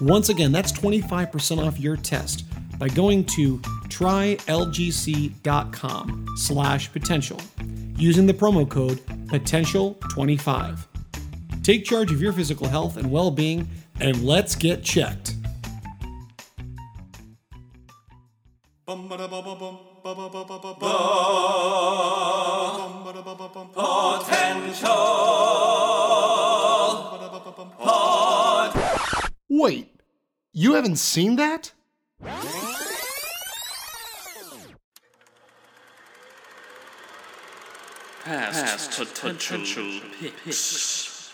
Once again, that's 25% off your test by going to trylgc.com slash potential using the promo code potential25. Take charge of your physical health and well-being and let's get checked. Potential. Wait, you haven't seen that? Past, potential, picks.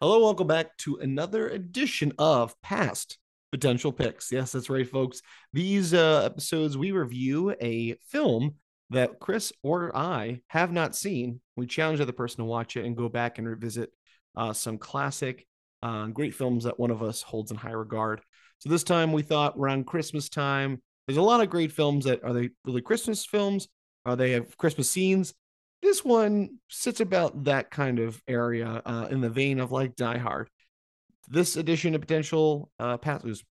Hello, welcome back to another edition of Past Potential Picks. Yes, that's right, folks. These uh, episodes we review a film that Chris or I have not seen. We challenge the other person to watch it and go back and revisit uh, some classic, uh, great films that one of us holds in high regard. So this time we thought around Christmas time, there's a lot of great films that are they really Christmas films? Are they have Christmas scenes? This one sits about that kind of area uh, in the vein of like Die Hard. This edition of potential uh, past was.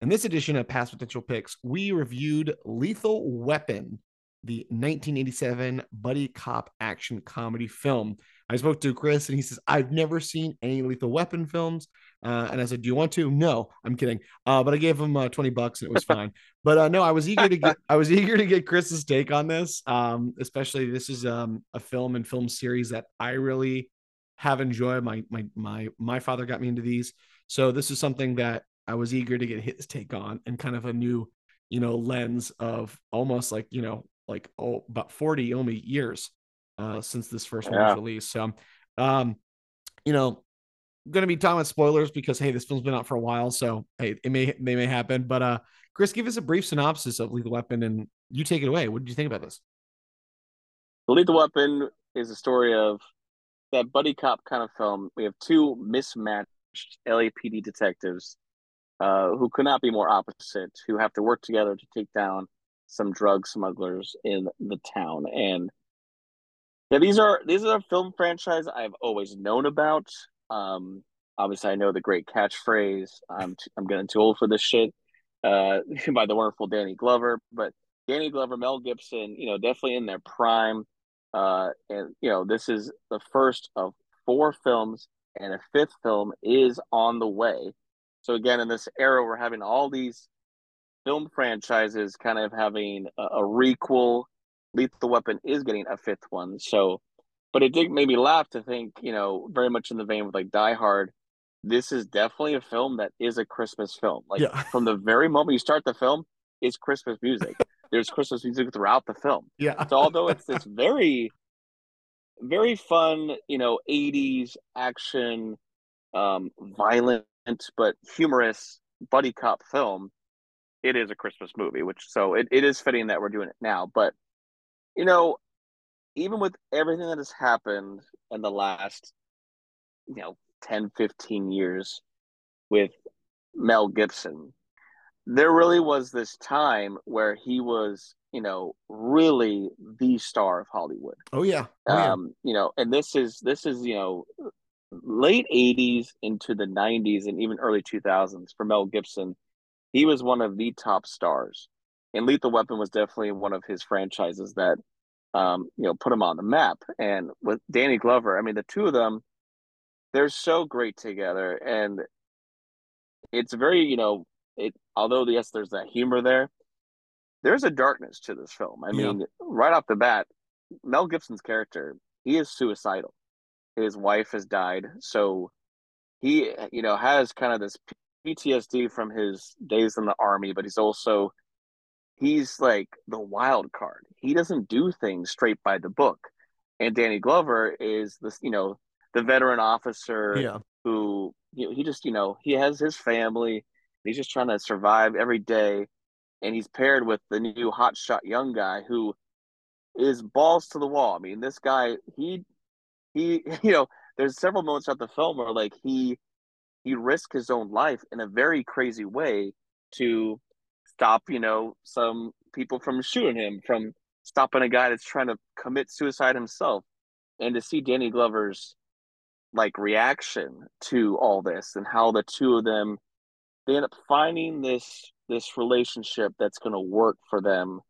In this edition of past potential picks, we reviewed Lethal Weapon, the 1987 buddy cop action comedy film. I spoke to Chris and he says, I've never seen any Lethal Weapon films. Uh, and I said, Do you want to? No, I'm kidding. Uh, but I gave him uh, 20 bucks and it was fine. but uh, no, I was eager to get I was eager to get Chris's take on this. Um, especially this is um, a film and film series that I really have enjoyed. My my my my father got me into these. So this is something that I was eager to get his take on and kind of a new, you know, lens of almost like, you know, like oh about 40 only years uh since this first one was released. So um, you know, gonna be talking about spoilers because hey, this film's been out for a while, so hey, it may they may happen. But uh Chris, give us a brief synopsis of Lethal Weapon and you take it away. What did you think about this? The Lethal Weapon is a story of that buddy cop kind of film. We have two mismatched LAPD detectives uh, who could not be more opposite, who have to work together to take down some drug smugglers in the town. And yeah, these are these are a film franchise I've always known about. Um, obviously, I know the great catchphrase. I'm t- I'm getting too old for this shit. Uh, by the wonderful Danny Glover, but Danny Glover, Mel Gibson, you know, definitely in their prime. Uh, and you know, this is the first of four films, and a fifth film is on the way. So again, in this era, we're having all these film franchises kind of having a, a requel. Lethal Weapon is getting a fifth one. So, but it did make me laugh to think, you know, very much in the vein with like Die Hard. This is definitely a film that is a Christmas film. Like Yeah. from the very moment you start the film, it's Christmas music. There's Christmas music throughout the film. Yeah. So although it's this very, very fun, you know, 80s action, um, violent but humorous buddy cop film, it is a Christmas movie, which so it, it is fitting that we're doing it now. But you know, even with everything that has happened in the last, you know, 10, 15 years with Mel Gibson, there really was this time where he was, you know, really the star of Hollywood. Oh yeah. Oh, yeah. Um, you know, and this is this is, you know, late 80s into the 90s and even early 2000s for Mel Gibson. He was one of the top stars. And Lethal Weapon was definitely one of his franchises that um, you know, put him on the map. And with Danny Glover, I mean, the two of them, they're so great together, and it's very you know it. Although yes, there's that humor there. There's a darkness to this film. I Yeah. mean, right off the bat, Mel Gibson's character he is suicidal. His wife has died, so he you know has kind of this PTSD from his days in the army, but he's also he's like the wild card. He doesn't do things straight by the book. And Danny Glover is this, you know, the veteran officer Yeah. who you know, he just, you know, he has his family. He's just trying to survive every day. And he's paired with the new hotshot young guy who is balls to the wall. I mean, this guy, he he, you know, there's several moments throughout the film where like he he risked his own life in a very crazy way to stop, you know, some people from shooting him, from stopping a guy that's trying to commit suicide himself. And to see Danny Glover's like reaction to all this and how the two of them they end up finding this this relationship that's going to work for them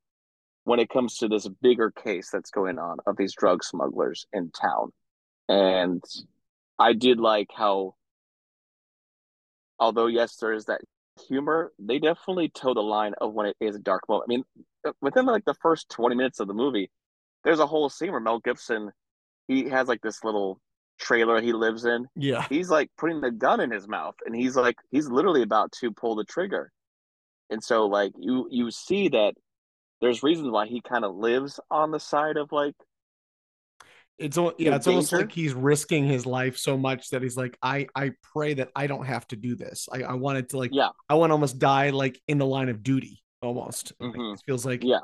when it comes to this bigger case that's going on of these drug smugglers in town. And I did like how although yes there is that humor they definitely toe the line of when it is a dark moment. I mean uh, within like the first 20 minutes of the movie there's a whole scene where mel gibson he has like this little trailer he lives in. Yeah. he's like putting the gun in his mouth and he's like he's literally about to pull the trigger. And so like you you see that there's reasons why he kind of lives on the side of like It's al- The yeah, it's almost like he's risking his life so much that he's like, I I pray that I don't have to do this. I, I wanted to like Yeah. I want to almost die like in the line of duty almost. Like, Mhm. it feels like Yeah.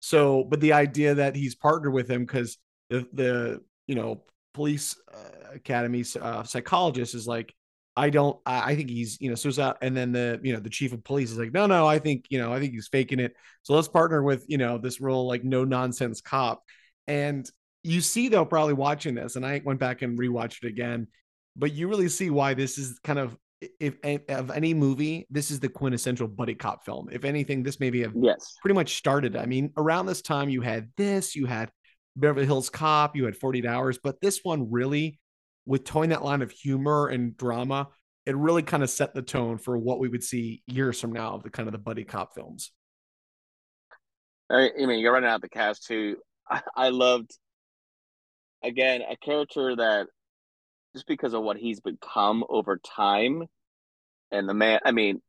So, but the idea that he's partnered with him because the the you know police uh, academy uh, psychologist is like, I don't. I, I think he's you know suicide, and then the you know the chief of police is like, no, no, I think you know I think he's faking it. So let's partner with you know this real like no nonsense cop, and you see though probably watching this, and I went back and rewatched it again, but you really see why this is kind of if, of any movie, this is the quintessential buddy cop film. If anything, this maybe have yes pretty much started. I mean, around this time, you had this, you had Beverly Hills Cop, you had 48 Hours, but this one really, with toeing that line of humor and drama, it really kind of set the tone for what we would see years from now of the kind of the buddy cop films. I, I mean, you're running out the cast too. I, I loved, again, a character that just because of what he's become over time, and the man. I mean,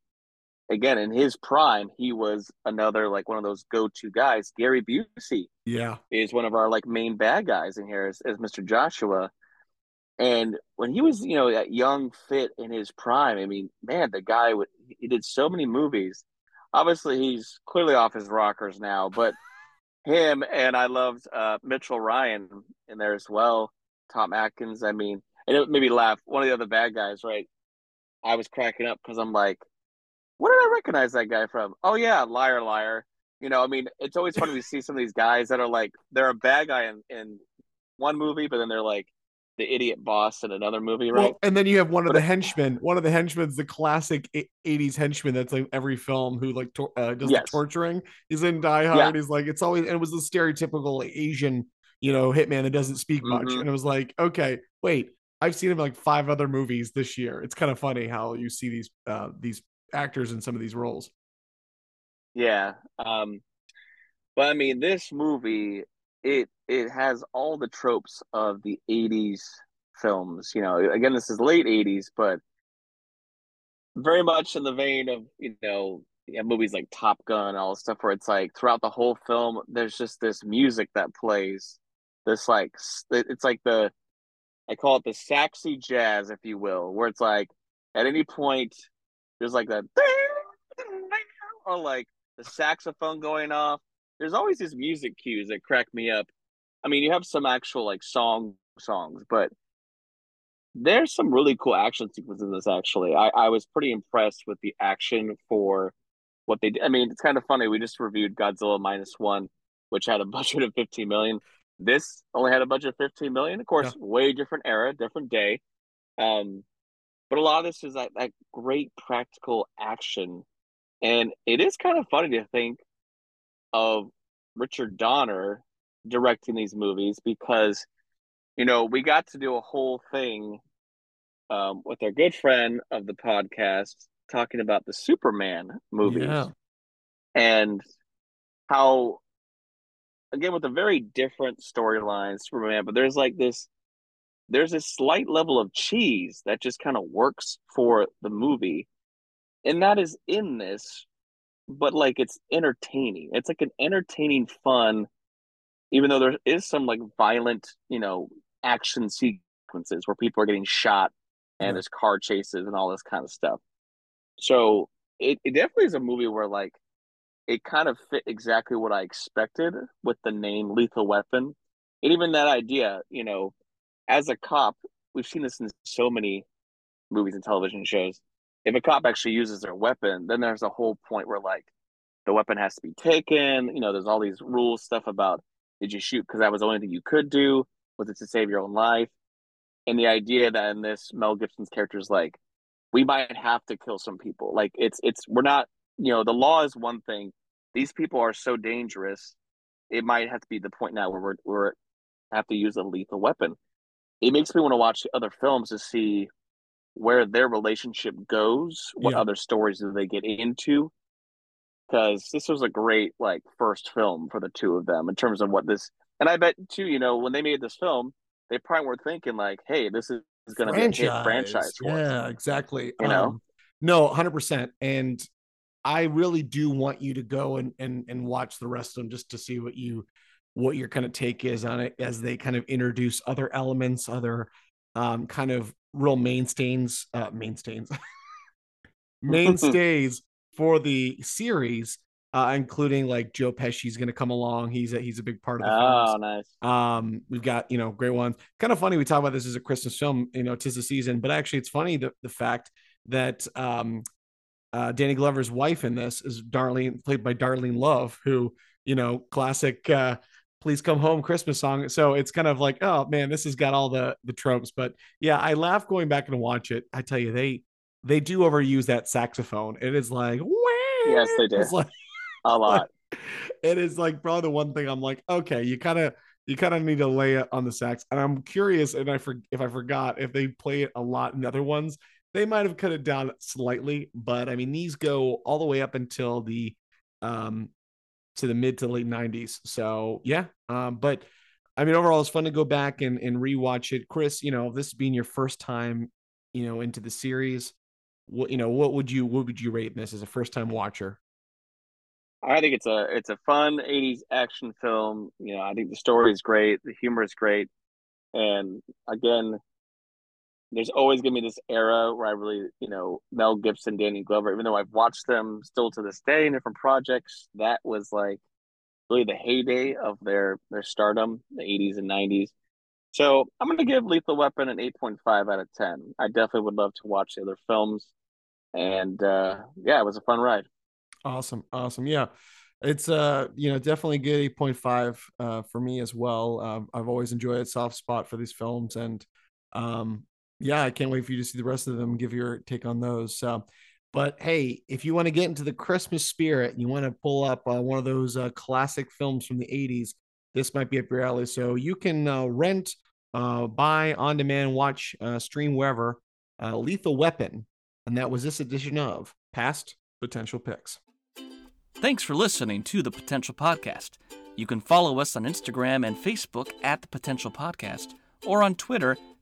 again, in his prime, he was another like one of those go-to guys. Gary Busey Yeah. is one of our like main bad guys in here as, as Mr. Joshua. And when he was, you know, that young fit in his prime, I mean, man, the guy would he did so many movies. Obviously, he's clearly off his rockers now, but him and I loved uh, Mitchell Ryan in there as well. Tom Atkins. I mean, and it made me laugh. One of the other bad guys, right? I was cracking up because I'm like, "What did I recognize that guy from? Oh yeah, liar, liar. You know, I mean, it's always funny to see some of these guys that are like they're a bad guy in, in one movie, but then they're like the idiot boss in another movie, right? Well, and then you have one of the henchmen. One of the henchmen's the classic '80s henchman that's like every film who like tor- uh, does Yes. the torturing. He's in Die Hard. Yeah. He's like it's always and it was the stereotypical like, Asian, you know, hitman that doesn't speak much. Mhm. And it was like, okay, wait, I've seen him in like five other movies this year. It's kind of funny how you see these uh these actors in some of these roles. Yeah. Um but I mean this movie it it has all the tropes of the 80s films. You know, again this is late 80s, but very much in the vein of, you know, yeah, movies like Top Gun all this stuff where it's like throughout the whole film there's just this music that plays. This like it's like the I call it the saxy jazz, if you will, where it's like at any point there's like that or like the saxophone going off. There's always these music cues that crack me up. I mean, you have some actual like song songs, but there's some really cool action sequences in this actually. I, I was pretty impressed with the action for what they did. I mean, it's kind of funny. We just reviewed Godzilla minus one, which had a budget of 15 million. This only had a budget of 15 million. Of course, way different era, different day. Um, but a lot of this is that, that great practical action. And it is kind of funny to think of Richard Donner directing these movies because, you know, we got to do a whole thing um, with our good friend of the podcast talking about the Superman movies Yeah. and how, again, with a very different storyline, Superman, but there's like this, there's a slight level of cheese that just kind of works for the movie, and that is in this, but like it's entertaining. It's like an entertaining, fun, even though there is some like violent, you know, action sequences where people are getting shot and there's car chases and all this kind of stuff. So it, it definitely is a movie where like it kind of fit exactly what I expected with the name Lethal Weapon. And even that idea, you know, as a cop, we've seen this in so many movies and television shows. If a cop actually uses their weapon, then there's a whole point where like the weapon has to be taken. You know, there's all these rules stuff about did you shoot because that was the only thing you could do? Was it to save your own life? And the idea that in this Mel Gibson's character is like, we might have to kill some people. Like it's it's we're not you know the law is one thing. These people are so dangerous. It might have to be the point now where we're we're have to use a lethal weapon. It makes me want to watch other films to see where their relationship goes. What Yeah. other stories do they get into? Because this was a great like first film for the two of them in terms of what this. And I bet too, you know, when they made this film, they probably were thinking like, "Hey, this is going to be a franchise for us." Yeah, exactly. You know? Um, no, hundred percent. And I really do want you to go and and and watch the rest of them just to see what you what your kind of take is on it as they kind of introduce other elements, other um kind of real mainstays, uh mainstays, mainstays for the series, uh, including like Joe Pesci's going to come along. He's a, he's a big part of the films. Oh, nice. Um, we've got you know great ones. Kind of funny we talk about this as a Christmas film, you know, tis the season, but actually it's funny the the fact that um, uh, Danny Glover's wife in this is Darlene, played by Darlene Love, who you know, classic. Uh, Please come home Christmas song. So it's kind of like, oh man, this has got all the the tropes. But yeah, I laugh going back and watch it. I tell you, they they do overuse that saxophone. It is like, Yes, they do. It's like A lot. it is like probably the one thing I'm like, okay, you kind of you kind of need to lay it on the sax. And I'm curious, and I for, if I forgot if they play it a lot in the other ones, they might have cut it down slightly. But I mean, these go all the way up until the um to the mid to late 90s. So yeah, um, but I mean, overall, it's fun to go back and and rewatch it. Chris, you know, this being your first time, you know, into the series, what you know, what would you what would you rate this as a first time watcher? I think it's a it's a fun '80s action film. You know, I think the story is great, the humor is great, and again, there's always gonna be this era where I really, you know, Mel Gibson, Danny Glover. Even though I've watched them still to this day in different projects, that was like really the heyday of their their stardom, the '80s and '90s. So I'm gonna give Lethal Weapon an 8.5 out of 10. I definitely would love to watch the other films, and uh, yeah, it was a fun ride. Awesome. Awesome. Yeah. It's uh, you know, definitely good 8.5 uh for me as well. Um, I've always enjoyed a soft spot for these films and um yeah, I can't wait for you to see the rest of them give your take on those. So but hey, if you want to get into the Christmas spirit you want to pull up uh, one of those uh, classic films from the 80s, this might be up your alley. So you can uh, rent, uh, buy on demand, watch, uh, stream wherever. Uh, Lethal Weapon, and that was this edition of Past Potential Picks. Thanks for listening to the Potential Podcast. You can follow us on Instagram and Facebook at the Potential Podcast or on Twitter